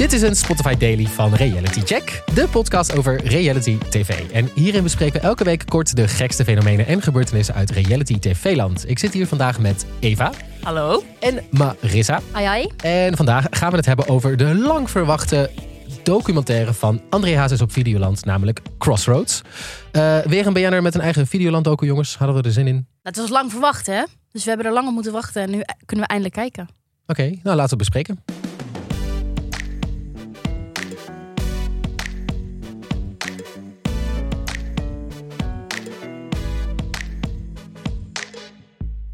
Dit is een Spotify Daily van Reality Check, de podcast over reality TV. En hierin bespreken we elke week kort de gekste fenomenen en gebeurtenissen uit reality TV-land. Ik zit hier vandaag met Eva. Hallo. En Marissa. Ai ai. En vandaag gaan we het hebben over de lang verwachte documentaire van André Hazes op Videoland, namelijk Crossroads. Uh, weer een BN'er met een eigen Videoland docu, jongens. Hadden we er zin in? Het was lang verwacht, hè? Dus we hebben er lang op moeten wachten en nu kunnen we eindelijk kijken. Oké, nou laten we bespreken.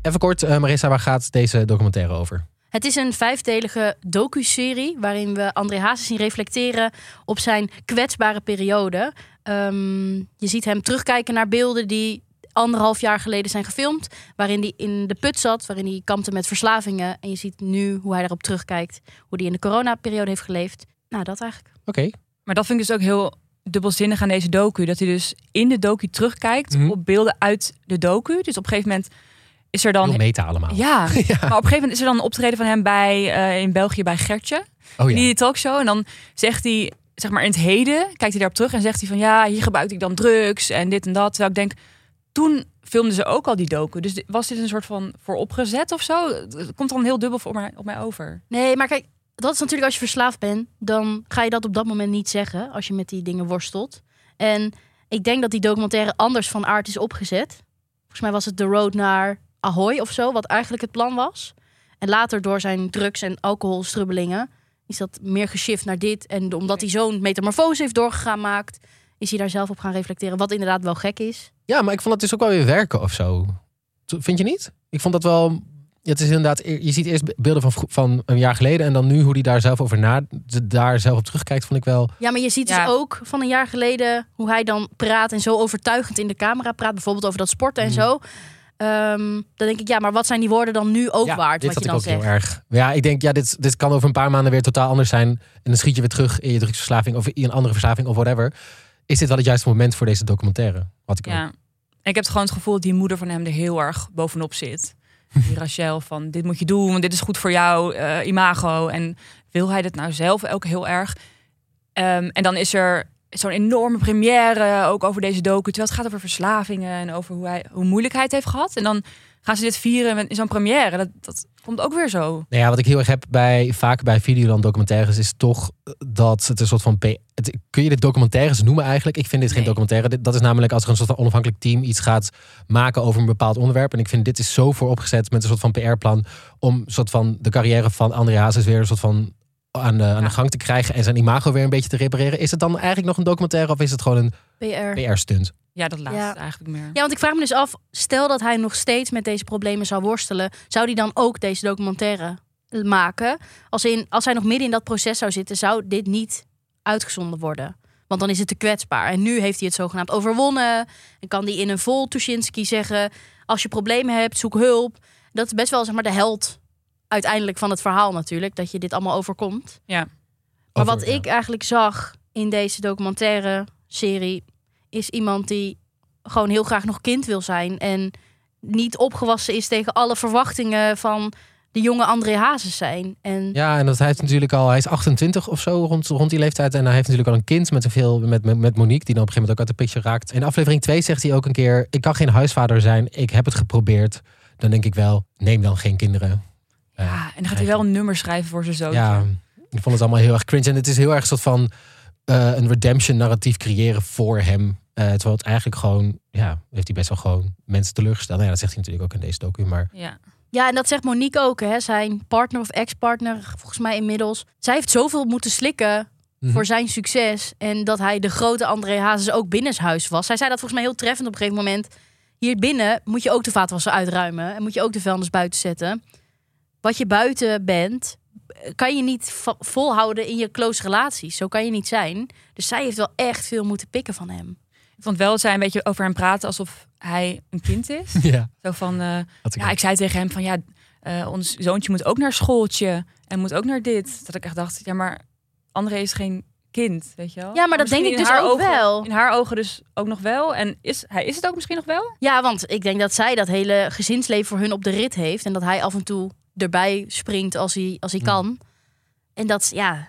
Even kort, uh, Marissa, waar gaat deze documentaire over? Het is een vijfdelige docu-serie waarin we André Hazes zien reflecteren op zijn kwetsbare periode. Um, je ziet hem terugkijken naar beelden die anderhalf jaar geleden zijn gefilmd, waarin hij in de put zat, waarin hij kampte met verslavingen. En je ziet nu hoe hij daarop terugkijkt, hoe hij in de coronaperiode heeft geleefd. Nou, dat eigenlijk. Oké. Maar dat vind ik dus ook heel dubbelzinnig aan deze docu. Dat hij dus in de docu terugkijkt mhm. op beelden uit de docu. Dus op een gegeven moment is er dan. meta allemaal. Ja, maar op een gegeven moment is er dan een optreden van hem bij uh, in België bij Gertje. Oh ja. Die talkshow. En dan zegt hij, zeg maar in het heden, kijkt hij daarop terug en zegt hij van ja, hier gebruikte ik dan drugs en dit en dat. Terwijl ik denk, toen filmden ze ook al die docu. Dus was dit een soort van vooropgezet of zo? Het komt dan heel dubbel voor mij, op mij over. Nee, maar kijk, dat is natuurlijk als je verslaafd bent, dan ga je dat op dat moment niet zeggen als je met die dingen worstelt. En ik denk dat die documentaire anders van aard is opgezet. Volgens mij was het The Road naar Ahoy of zo, wat eigenlijk het plan was. En later door zijn drugs- en alcoholstrubbelingen is dat meer geshift naar dit. En omdat hij zo'n metamorfose heeft doorgegaan maakt, is hij daar zelf op gaan reflecteren. Wat inderdaad wel gek is. Ja, maar ik vond het dus ook wel weer werken of zo. Vind je niet? Ik vond dat wel. Het is inderdaad, je ziet eerst beelden van, van een jaar geleden en dan nu hoe hij daar zelf over na, daar zelf op terugkijkt, vond ik wel. Ja, maar je ziet dus ook van een jaar geleden hoe hij dan praat en zo overtuigend in de camera praat, bijvoorbeeld over dat sporten en mhm. zo. Um, dan denk ik, ja, maar wat zijn die woorden dan nu ook waard? Dit wat je dan ook zegt? heel erg. Ja, ik denk, ja, dit, dit kan over een paar maanden weer totaal anders zijn. En dan schiet je weer terug in je drugsverslaving of in een andere verslaving of whatever. Is dit wel het juiste moment voor deze documentaire? Wat ik ja. Ik heb gewoon het gevoel dat die moeder van hem er heel erg bovenop zit. Die Rachel van dit moet je doen, want dit is goed voor jou, uh, imago. En wil hij dat nou zelf ook heel erg? Um, en dan is er zo'n enorme première ook over deze docu. Terwijl het gaat over verslavingen en over hoe hij hoe moeilijkheid heeft gehad. En dan gaan ze dit vieren in zo'n première. Dat, dat komt ook weer zo. Nou ja, wat ik heel erg heb bij vaak bij Videoland documentaires is toch dat het een soort van het, kun je dit documentaires noemen eigenlijk? Ik vind dit geen documentaire. Dat is namelijk als er een soort van onafhankelijk team iets gaat maken over een bepaald onderwerp. En ik vind dit is zo vooropgezet met een soort van PR-plan om een soort van de carrière van André Hazes weer een soort van aan de, aan de gang te krijgen en zijn imago weer een beetje te repareren. Is het dan eigenlijk nog een documentaire of is het gewoon een PR-stunt? ja, dat laatste eigenlijk meer. Ja, want ik vraag me dus af, stel dat hij nog steeds met deze problemen zou worstelen, zou hij dan ook deze documentaire maken? Als, in, als hij nog midden in dat proces zou zitten, zou dit niet uitgezonden worden? Want dan is het te kwetsbaar. En nu heeft hij het zogenaamd overwonnen. En kan hij in een vol Tuschinski zeggen: als je problemen hebt, zoek hulp. Dat is best wel zeg maar de held uiteindelijk van het verhaal natuurlijk, dat je dit allemaal overkomt. Ja. Maar wat ik eigenlijk zag in deze documentaire serie, is iemand die gewoon heel graag nog kind wil zijn en niet opgewassen is tegen alle verwachtingen van de jonge André Hazes zijn. En... Ja, en dat hij heeft natuurlijk al, hij is 28 of zo rond, rond die leeftijd. En hij heeft natuurlijk al een kind met, een veel, met, met, met Monique, die dan op een gegeven moment ook uit de picture raakt. In aflevering 2 zegt hij ook een keer: Ik kan geen huisvader zijn, ik heb het geprobeerd. Dan denk ik wel, neem dan geen kinderen. Ja, en dan gaat hij wel een nummer schrijven voor zijn zoon. Ja, ik vond het allemaal heel erg cringe. En het is heel erg een soort van uh, een redemption narratief creëren voor hem. Uh, terwijl het eigenlijk gewoon, ja, heeft hij best wel gewoon mensen teleurgesteld. Nou ja, dat zegt hij natuurlijk ook in deze docu, maar... Ja. Ja, en dat zegt Monique ook, hè? zijn partner of ex-partner, volgens mij inmiddels. Zij heeft zoveel moeten slikken mhm. voor zijn succes. En dat hij de grote André Hazes ook binnenshuis was. Zij zei dat volgens mij heel treffend op een gegeven moment. Hier binnen moet je ook de vaatwasser uitruimen. En moet je ook de vuilnis buiten zetten wat je buiten bent, kan je niet volhouden in je close relaties. Zo kan je niet zijn. Dus zij heeft wel echt veel moeten pikken van hem. Ik vond wel dat zij een beetje over hem praten alsof hij een kind is. Ja. Zo van, uh, ja, ik zei tegen hem van ja, uh, ons zoontje moet ook naar schooltje en moet ook naar dit. Dat ik echt dacht, ja, maar André is geen kind, weet je wel? Ja, maar dat denk ik dus ook ogen, wel. In haar ogen dus ook nog wel. En is hij is het ook misschien nog wel? Ja, want ik denk dat zij dat hele gezinsleven voor hun op de rit heeft en dat hij af en toe erbij springt als hij, als hij kan. En dat, ja,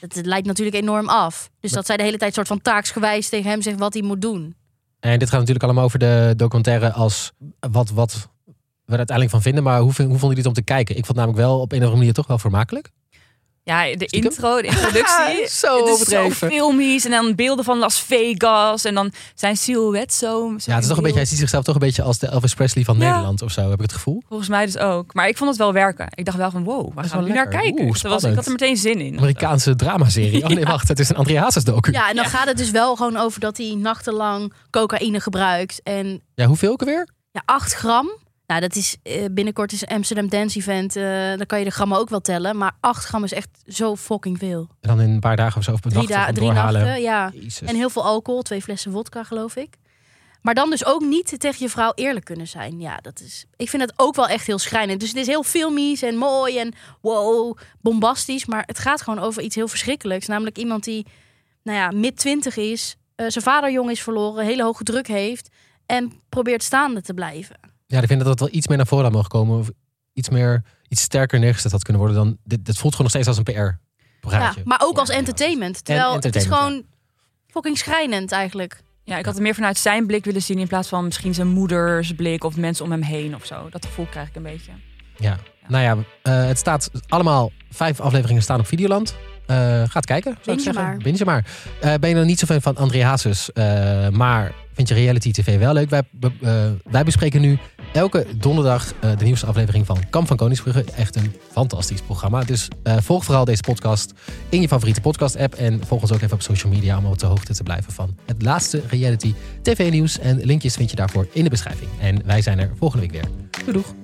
Het, het leidt natuurlijk enorm af. Dus dat zij de hele tijd soort van taaksgewijs tegen hem zegt wat hij moet doen. En dit gaat natuurlijk allemaal over de documentaire als wat, wat we er uiteindelijk van vinden. Maar hoe, hoe vonden jullie het om te kijken? Ik vond het namelijk wel op een of andere manier toch wel vermakelijk. Ja, de Stiekem? intro, de introductie. Zo het is zo overdreven. filmisch. En dan beelden van Las Vegas. En dan zijn silhouet zo. zo Ja, het is toch een beetje, hij ziet zichzelf toch een beetje als de Elvis Presley van Ja. Nederland of zo, heb ik het gevoel. Volgens mij dus ook. Maar ik vond het wel werken. Ik dacht wel van wow, waar gaan we nu naar kijken? Oeh, Dus dat was, ik had er meteen zin in. Amerikaanse dramaserie. Oh nee, wacht, het is een André Hazes docu. Ja. Ja, en dan gaat het dus wel gewoon over dat hij nachtenlang cocaïne gebruikt. En hoeveel ook weer? ja, 8 gram. Nou, dat is eh, binnenkort is een Amsterdam Dance Event. eh, dan kan je de grammen ook wel tellen. Maar 8 gram is echt zo fucking veel. En dan in een paar dagen of zo, of Drie, nachten da- van drie doorhalen. nachten, ja. Jezus. En heel veel alcohol, twee flessen vodka geloof ik. Maar dan dus ook niet tegen je vrouw eerlijk kunnen zijn. Ja, dat is. Ik vind het ook wel echt heel schrijnend. Dus het is heel filmisch en mooi en wow, bombastisch. Maar het gaat gewoon over iets heel verschrikkelijks. Namelijk iemand die, nou ja, mid twintig is, eh, zijn vader jong is verloren, hele hoge druk heeft en probeert staande te blijven. Ja, ik vind dat het wel iets meer naar voren had mogen komen. Of iets meer, iets sterker neergezet had kunnen worden dan... Dit, dit voelt gewoon nog steeds als een PR-praatje. Ja, maar ook als entertainment. Terwijl het is gewoon fucking schrijnend eigenlijk. Ja, ik had het meer vanuit zijn blik willen zien in plaats van misschien zijn moeders blik of mensen om hem heen of zo. Dat gevoel krijg ik een beetje. Ja. Nou ja, eh, het staat allemaal... Vijf afleveringen staan op Videoland. Eh ga het kijken, zou ik Binge zeggen. maar. Binge maar. Eh, ben je nog niet zo fan van André Hazes, eh, maar vind je reality tv wel leuk? Wij, eh, wij bespreken nu elke donderdag eh, de nieuwste aflevering van Kamp van Koningsbrugge. Echt een fantastisch programma. Dus eh, volg vooral deze podcast in je favoriete podcast app. En volg ons ook even op social media om op de hoogte te blijven van het laatste reality tv nieuws. En linkjes vind je daarvoor in de beschrijving. En wij zijn er volgende week weer. Doei doeg!